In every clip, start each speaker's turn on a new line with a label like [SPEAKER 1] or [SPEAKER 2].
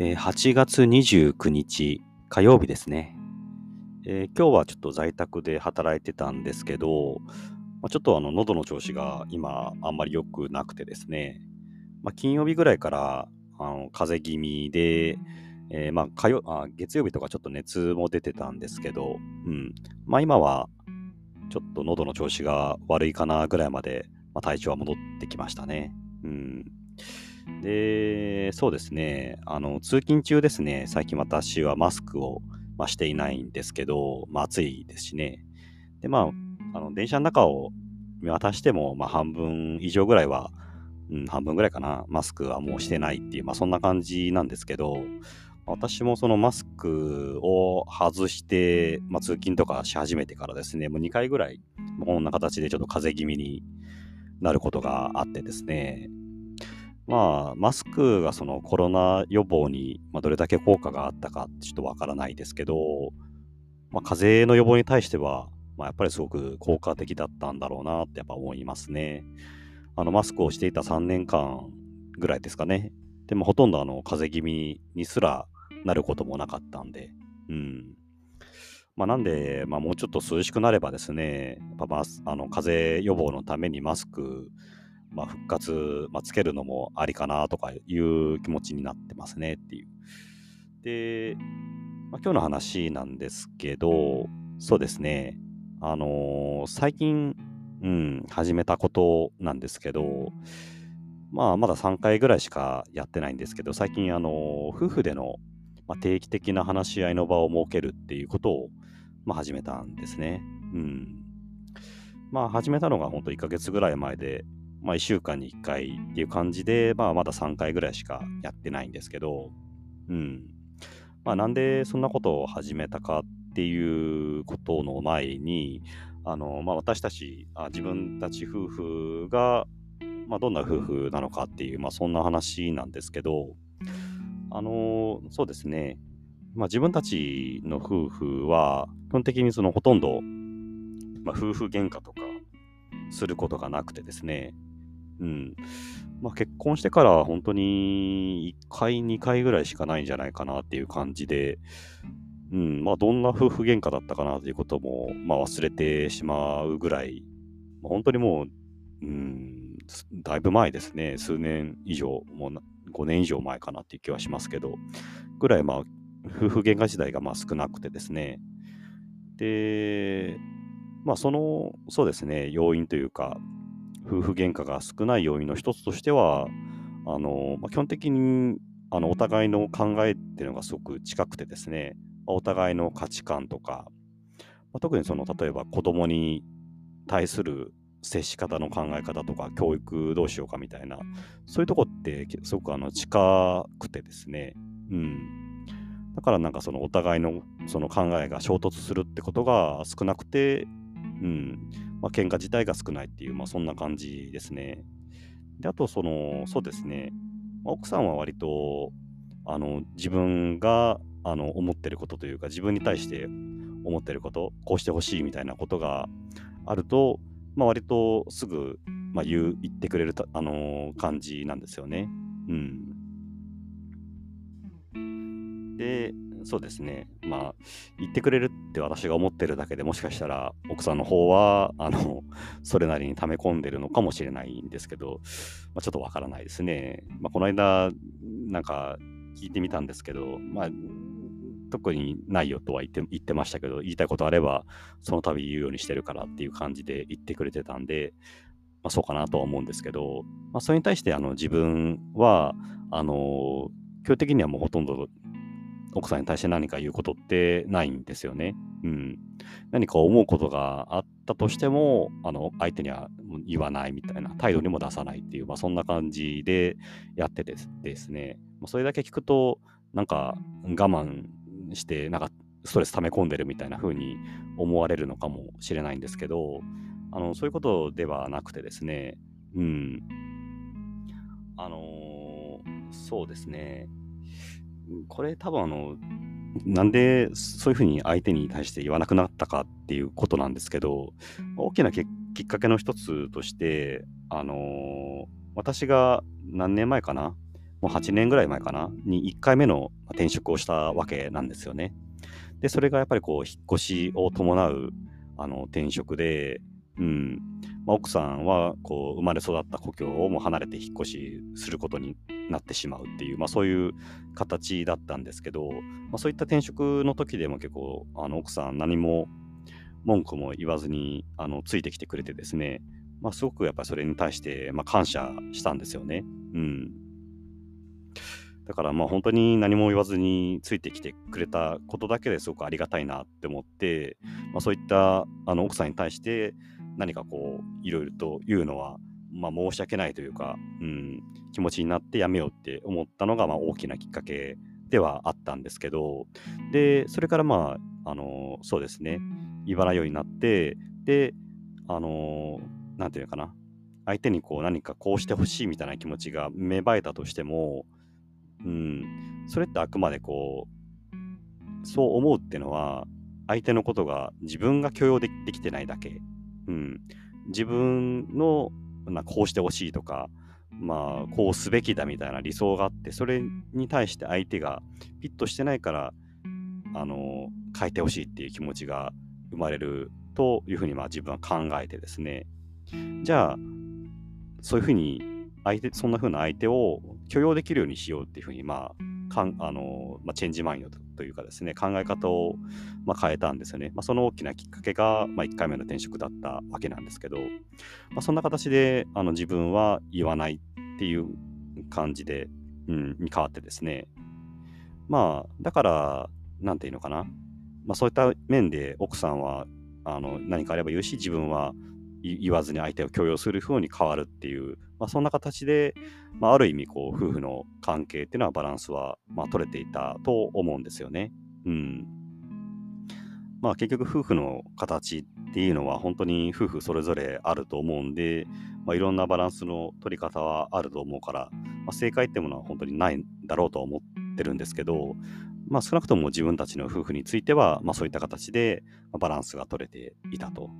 [SPEAKER 1] えー8月29日火曜日ですね、えー今日はちょっと在宅で働いてたんですけど、まあ、ちょっとあの喉の調子が今あんまり良くなくてですね、まあ、金曜日ぐらいからあの風邪気味で、えーまあ火曜あ月曜日とかちょっと熱も出てたんですけど、うん。まあ、今はちょっと喉の調子が悪いかなぐらいまで、まあ、体調は戻ってきましたね。うん。で、そうですね、あの通勤中ですね、最近私はマスクを、まあ、していないんですけど、まあ、暑いですしね。で、まあ、あの電車の中を見渡しても、まあ、半分以上ぐらいは、うん、半分ぐらいかな、マスクはもうしてないっていう、まあ、そんな感じなんですけど、私もそのマスクを外して、まあ、通勤とかし始めてからですね、もう2回ぐらい、こんな形でちょっと風邪気味になることがあってですね、まあ、マスクがそのコロナ予防に、まあ、どれだけ効果があったかちょっとわからないですけど、まあ、風邪の予防に対しては、まあ、やっぱりすごく効果的だったんだろうなってやっぱ思いますね。あのマスクをしていた3年間ぐらいですかね。でもほとんどあの風邪気味にすらなることもなかったんで、うん。まあ、なんで、まあ、もうちょっと涼しくなればですね、やっぱあの風邪予防のためにマスク、まあ、復活、まあ、つけるのもありかなとかいう気持ちになってますねっていう。で、まあ、今日の話なんですけど、そうですね、あのー最近、うん、始めたことなんですけど、まあ、まだ3回ぐらいしかやってないんですけど、最近、あのー夫婦での、まあ、定期的な話し合いの場を設けるっていうことを、まあ、始めたんですね。うん。まあ、始めたのが本当1ヶ月ぐらい前で、まあ、1週間に1回っていう感じで、まあ、まだ3回ぐらいしかやってないんですけど、うん。まあ、なんでそんなことを始めたかっていうことの前に、あの、まあ、私たち、あ自分たち夫婦が、まあ、どんな夫婦なのかっていう、まあ、そんな話なんですけど、あのそうですね、まあ、自分たちの夫婦は、基本的にそのほとんど、まあ、夫婦喧嘩とかすることがなくてですね、うん。まあ、結婚してから本当に1回、2回ぐらいしかないんじゃないかなっていう感じで、うん、まあ、どんな夫婦喧嘩だったかなということも、まあ、忘れてしまうぐらい、まあ本当にもう、うん、だいぶ前ですね、数年以上、もう5年以上前かなっていう気はしますけど、ぐらい、まあ、夫婦喧嘩自体がまあ少なくてですね、で、まあ、その、そうですね、要因というか、夫婦喧嘩が少ない要因の一つとしては、あの、まあ、基本的に、あの、お互いの考えっていうのがすごく近くてですね、まあお互いの価値観とか、まあ、特にその、例えば子供に対する接し方の考え方とか、教育どうしようかみたいな、そういうとこってすごくあの近くてですね、うん。だからなんかそのお互いのその考えが衝突するってことが少なくて、うん。まあ、喧嘩自体が少ないっていう、まあそんな感じですね。で、あとその、そうですね。まあ奥さんは割と、あの、自分が、あの、思ってることというか、自分に対して思ってること、こうしてほしいみたいなことがあると、まあ割とすぐ、まあ言う、言ってくれるた、あの感じなんですよね。うん。で、そうですね。まあ、言ってくれるって私が思ってるだけでもしかしたら奥さんの方は、あの、それなりに溜め込んでるのかもしれないんですけど、まあ、ちょっとわからないですね。まあ、この間、なんか聞いてみたんですけど、まあ、特にないよとは言って言ってましたけど、言いたいことあれば、その度言うようにしてるからっていう感じで言ってくれてたんで、まあ、そうかなとは思うんですけど、まあ、それに対してあの自分は、あの、基本的にはもうほとんど奥さんに対して何か言うことってないんですよね。うん。何か思うことがあったとしても、あの、相手には言わないみたいな、態度にも出さないっていう、まあそんな感じでやっててですね、それだけ聞くと、なんか我慢して、なんかストレス溜め込んでるみたいな風に思われるのかもしれないんですけど、あの、そういうことではなくてですね、うん。あのーそうですね。これ多分あの、なんでそういうふうに相手に対して言わなくなったかっていうことなんですけど、大きなきっかけの一つとして、あの私が何年前かな？もう8年ぐらい前かな、に1回目の転職をしたわけなんですよね。で、それがやっぱりこう、引っ越しを伴うあの転職で、うん。まあ、奥さんはこう生まれ育った故郷をも離れて引っ越しすることになってしまうっていう、まあ、そういう形だったんですけど、まあ、そういった転職の時でも結構あの奥さん何も文句も言わずにあのついてきてくれてですね、まあ、すごくやっぱりそれに対して、まあ、感謝したんですよね。うん。だからまあ本当に何も言わずについてきてくれたことだけですごくありがたいなって思って、まあ、そういったあの奥さんに対して何かこういろいろと言うのは、まあ、申し訳ないというか、うん、気持ちになってやめようって思ったのがまあ大きなきっかけではあったんですけどでそれからまああのそうですね。言わないようになってであのなんていうのかな。相手にこう何かこうしてほしいみたいな気持ちが芽生えたとしても、うん、それってあくまでこうそう思うっていうのは相手のことが自分が許容できてないだけ、うん、自分の、ま、こうしてほしいとかまあこうすべきだみたいな理想があってそれに対して相手がピッとしてないからあの変えてほしいっていう気持ちが生まれるというふうにまあ自分は考えてですね。じゃあそういうふうに相手そんなふうな相手を許容できるようにしようっていうふうにまあかんあの、まあ、チェンジマインドというかですね考え方をまあ変えたんですよね、まあ、その大きなきっかけが、まあ、1回目の転職だったわけなんですけど、まあ、そんな形であの自分は言わないっていう感じで、うん、に変わってですね。まあだからなんていうのかな。まあ、そういった面で奥さんはあの何かあれば言うし自分は言わずに相手を許容する風に変わるっていう、まあ、そんな形で、まあ、ある意味こう夫婦の関係っていうのはバランスは、まあ、取れていたと思うんですよね。うんまあ、結局夫婦の形っていうのは本当に夫婦それぞれあると思うんで、まあ、いろんなバランスの取り方はあると思うから、まあ、正解っていうものは本当にないんだろうとは思ってるんですけど、まあ、少なくとも自分たちの夫婦については、まあ、そういった形でバランスが取れていたと。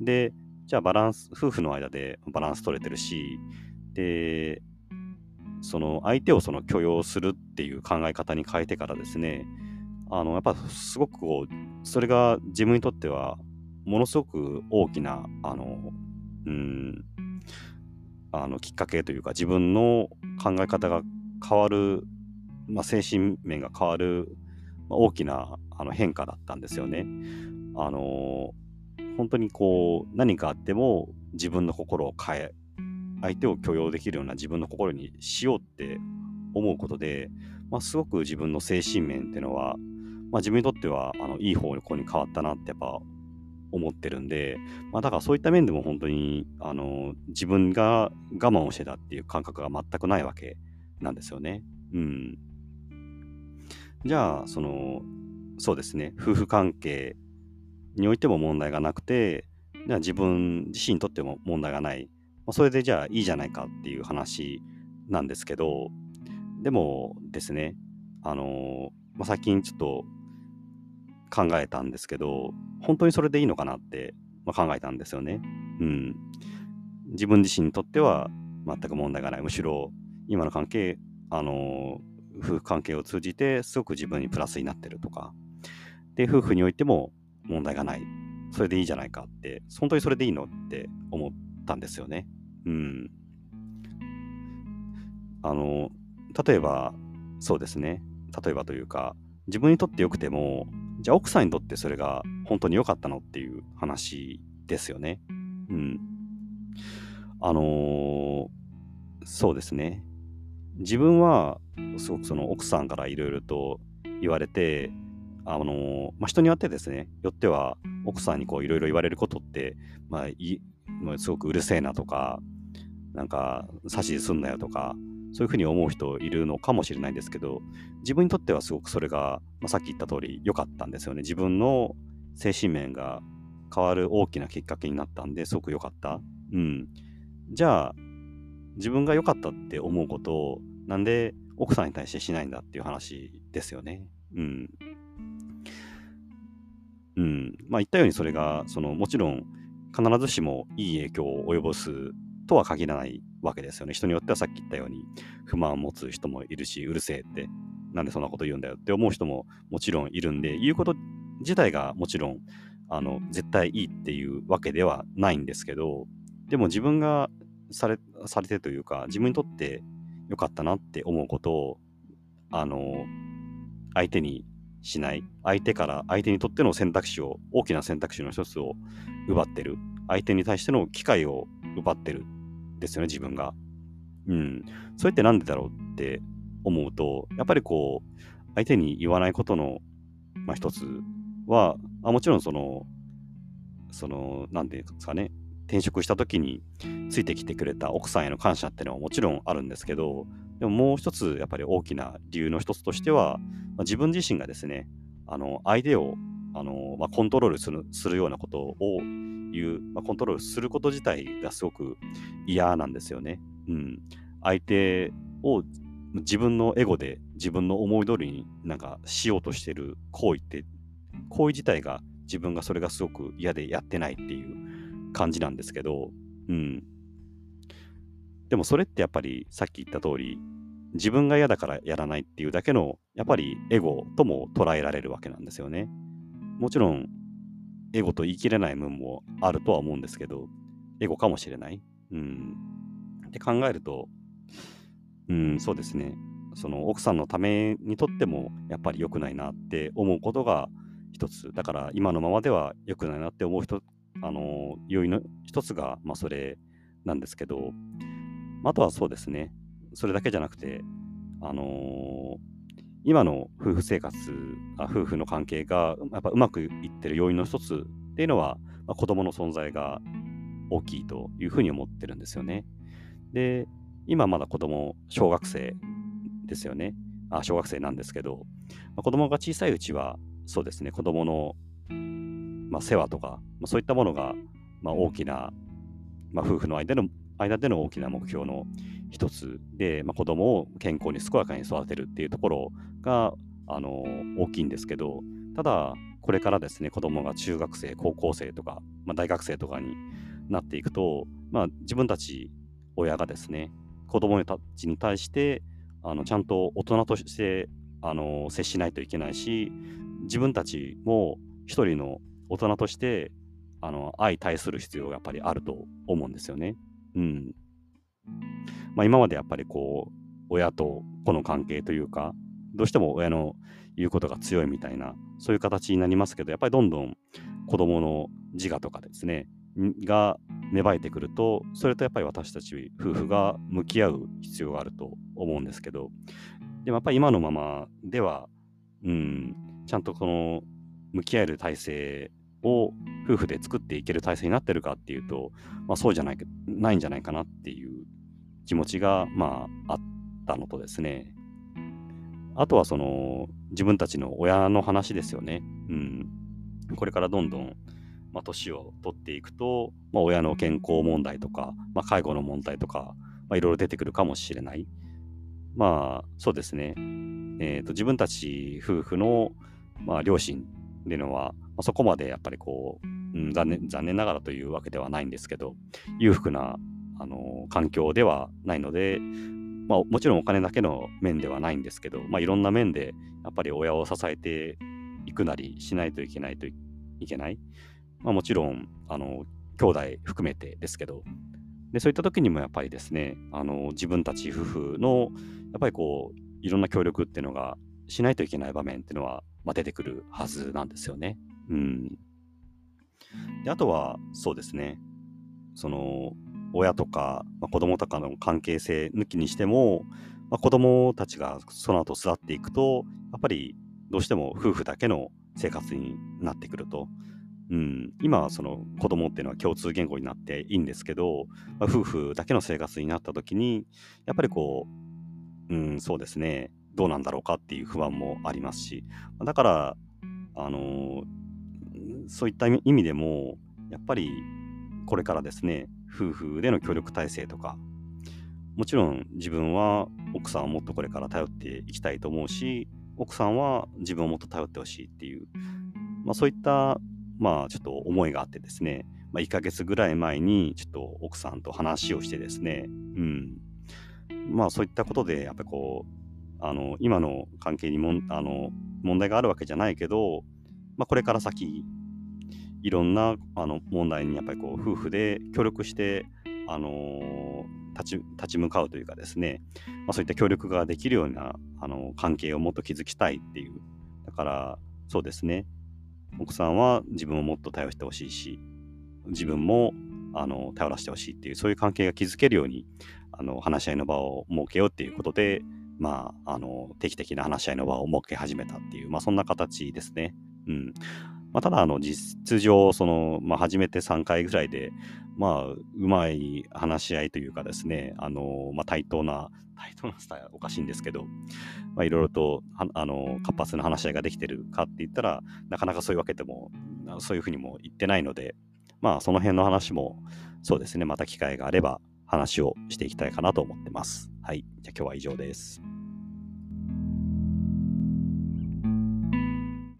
[SPEAKER 1] で、じゃあバランス、夫婦の間でバランス取れてるし、で、その相手をその許容するっていう考え方に変えてからですね、あの、やっぱすごくこう、それが自分にとっては、ものすごく大きな、あの、うん、あの、きっかけというか、自分の考え方が変わるまあ、精神面が変わる、ま、大きなあの変化だったんですよね。あの、本当にこう何かあっても自分の心を変え相手を許容できるような自分の心にしようって思うことで、まあ、すごく自分の精神面っていうのは、まあ、自分にとってはあのいい方向に変わったなってやっぱ思ってるんで、まあ、だからそういった面でも本当にあの自分が我慢をしてたっていう感覚が全くないわけなんですよね。うん。じゃあ、その、そうですね、夫婦関係においても問題がなくて、じゃあ自分自身にとっても問題がない。まあ、それでじゃあいいじゃないかっていう話なんですけど、でもですね、あのまあ、最近ちょっと考えたんですけど、本当にそれでいいのかなって、まあ、考えたんですよね。うん。自分自身にとっては全く問題がない。むしろ今の関係、あの夫婦関係を通じてすごく自分にプラスになってるとか、で、夫婦においても問題がない。それでいいじゃないかって、本当にそれでいいのって思ったんですよね。うん。あの、例えば、そうですね。例えばというか、自分にとって良くても、じゃあ奥さんにとってそれが本当に良かったのっていう話ですよね。うん。あのー、そうですね。自分はすごくその奥さんからいろいろと言われて、あのまあ、人によってですね、よっては奥さんにこういろいろ言われることって、まあ、いすごくうるせえなとか、なんか指図すんなよとか、そういうふうに思う人いるのかもしれないんですけど、自分にとってはすごくそれが、まあ、さっき言った通り良かったんですよね。自分の精神面が変わる大きなきっかけになったんですごく良かった。うん。じゃあ、自分が良かったって思うことをなんで奥さんに対してしないんだっていう話ですよね。うん。うん。まあ言ったようにそれが、そのもちろん必ずしもいい影響を及ぼすとは限らないわけですよね。人によってはさっき言ったように不満を持つ人もいるし、うるせえって、なんでそんなこと言うんだよって思う人ももちろんいるんで、言うこと自体がもちろんあの絶対いいっていうわけではないんですけど、でも自分がされされてというか、自分にとって良かったなって思うことを、あの、相手にしない、相手から相手にとっての選択肢を、大きな選択肢の一つを奪ってる、相手に対しての機会を奪ってるですよね、自分が。うん。それってなんでだろうって思うと、やっぱりこう、相手に言わないことの、まあ、一つは、あもちろんその、その、なんていうんですかね、転職した時についてきてくれた奥さんへの感謝っていうのはもちろんあるんですけど、でももう一つやっぱり大きな理由の一つとしては、まあ、自分自身がですね、あの相手をあの、まあ、コントロールするするようなことを言う、まあ、コントロールすること自体がすごく嫌なんですよね。うん、相手を自分のエゴで自分の思い通りになんかしようとしてる行為って行為自体が自分がそれがすごく嫌でやってないっていう感じなんですけど、うん。でもそれってやっぱりさっき言った通り、自分が嫌だからやらないっていうだけの、やっぱりエゴとも捉えられるわけなんですよね。もちろん、エゴと言い切れない面もあるとは思うんですけど、エゴかもしれない。うん。って考えると、うん、そうですね。その奥さんのためにとってもやっぱり良くないなって思うことが一つ。だから今のままでは良くないなって思う人あの要因の一つが、まあ、それなんですけど、あとはそうですね、それだけじゃなくて、あのー、今の夫婦生活あ、夫婦の関係がやっぱうまくいってる要因の一つっていうのは、まあ、子供の存在が大きいというふうに思ってるんですよね。で、今まだ子供、小学生ですよね。あ小学生なんですけど、まあ、子供が小さいうちは、そうですね、子供のまあ、世話とか、まあ、そういったものが、まあ、大きな、まあ、夫婦の間の間での大きな目標の一つで、まあ、子供を健康に健やかに育てるっていうところが、あの大きいんですけど、ただ、これからですね、子供が中学生、高校生とか、まあ、大学生とかになっていくと、まあ、自分たち親がですね、子供たちに対して、あのちゃんと大人としてあの接しないといけないし、自分たちも一人の大人としてあの相対する必要がやっぱりあると思うんですよね。うん。まあ、今までやっぱりこう親と子の関係というかどうしても親の言うことが強いみたいなそういう形になりますけどやっぱりどんどん子供の自我とかですねが芽生えてくるとそれとやっぱり私たち夫婦が向き合う必要があると思うんですけどでもやっぱり今のままではうんちゃんとこの向き合える体制を夫婦で作っていける体制になってるかっていうと、まあ、そうじゃないないんじゃないかなっていう気持ちが、まあ、あったのとですねあとはその自分たちの親の話ですよね。うん、これからどんどん、まあ、年を取っていくと、まあ、親の健康問題とか、まあ、介護の問題とか、まあ、いろいろ出てくるかもしれない。まあそうですね。えーと、自分たち夫婦の、まあ、両親っていうのは、あ、そこまでやっぱりこう、うん、残念残念ながらというわけではないんですけど、裕福なあの環境ではないので、まあ、もちろんお金だけの面ではないんですけど、まあ、いろんな面でやっぱり親を支えていくなりしないといけないといけない。まあ、もちろん、あの、兄弟含めてですけど、でそういった時にもやっぱりですね、あの自分たち夫婦のやっぱりこういろんな協力っていうのがしないといけない場面っていうのはまあ、出てくるはずなんですよね。うん。で、あとは、そうですね。その、親とか、まあ、子供とかの関係性抜きにしても、まあ、子供たちがその後育っていくと、やっぱりどうしても夫婦だけの生活になってくると。うん、今はその子供っていうのは共通言語になっていいんですけど、まあ、夫婦だけの生活になった時にやっぱりこう、うん、そうですねどうなんだろうかっていう不安もありますし、だから、あのー、そういった意味でも、やっぱりこれからですね、夫婦での協力体制とか、もちろん自分は奥さんをもっとこれから頼っていきたいと思うし、奥さんは自分をもっと頼ってほしいっていう、まあ、そういった、まあ、ちょっと思いがあってですね、まあ、1ヶ月ぐらい前にちょっと奥さんと話をしてですね、うん。まあそういったことで、やっぱこう、あの、今の関係にもあの問題があるわけじゃないけど、まあこれから先、いろんなあの問題にやっぱりこう夫婦で協力して、あの、立ち立ち向かうというかですね、まあ、そういった協力ができるようなあの関係をもっと築きたいっていう。だからそうですね。奥さんは自分をもっと頼してほしいし自分もあの頼らせてほしいっていうそういう関係が築けるようにあの話し合いの場を設けようっていうことで、まあ、あの定期的な話し合いの場を設け始めたっていう、まあ、そんな形ですね。うん。まあ、ただ、あの、実上、その、まあ、初めて3回ぐらいで、まあ、うまい話し合いというかですね、あの、まあ、対等な、対等なスタイルはおかしいんですけど、まあ、いろいろと、あの、活発な話し合いができてるかって言ったら、なかなかそういうわけでも、そういうふうにも言ってないので、まあ、その辺の話も、そうですね、また機会があれば話をしていきたいかなと思ってます。はい。じゃ今日は以上です。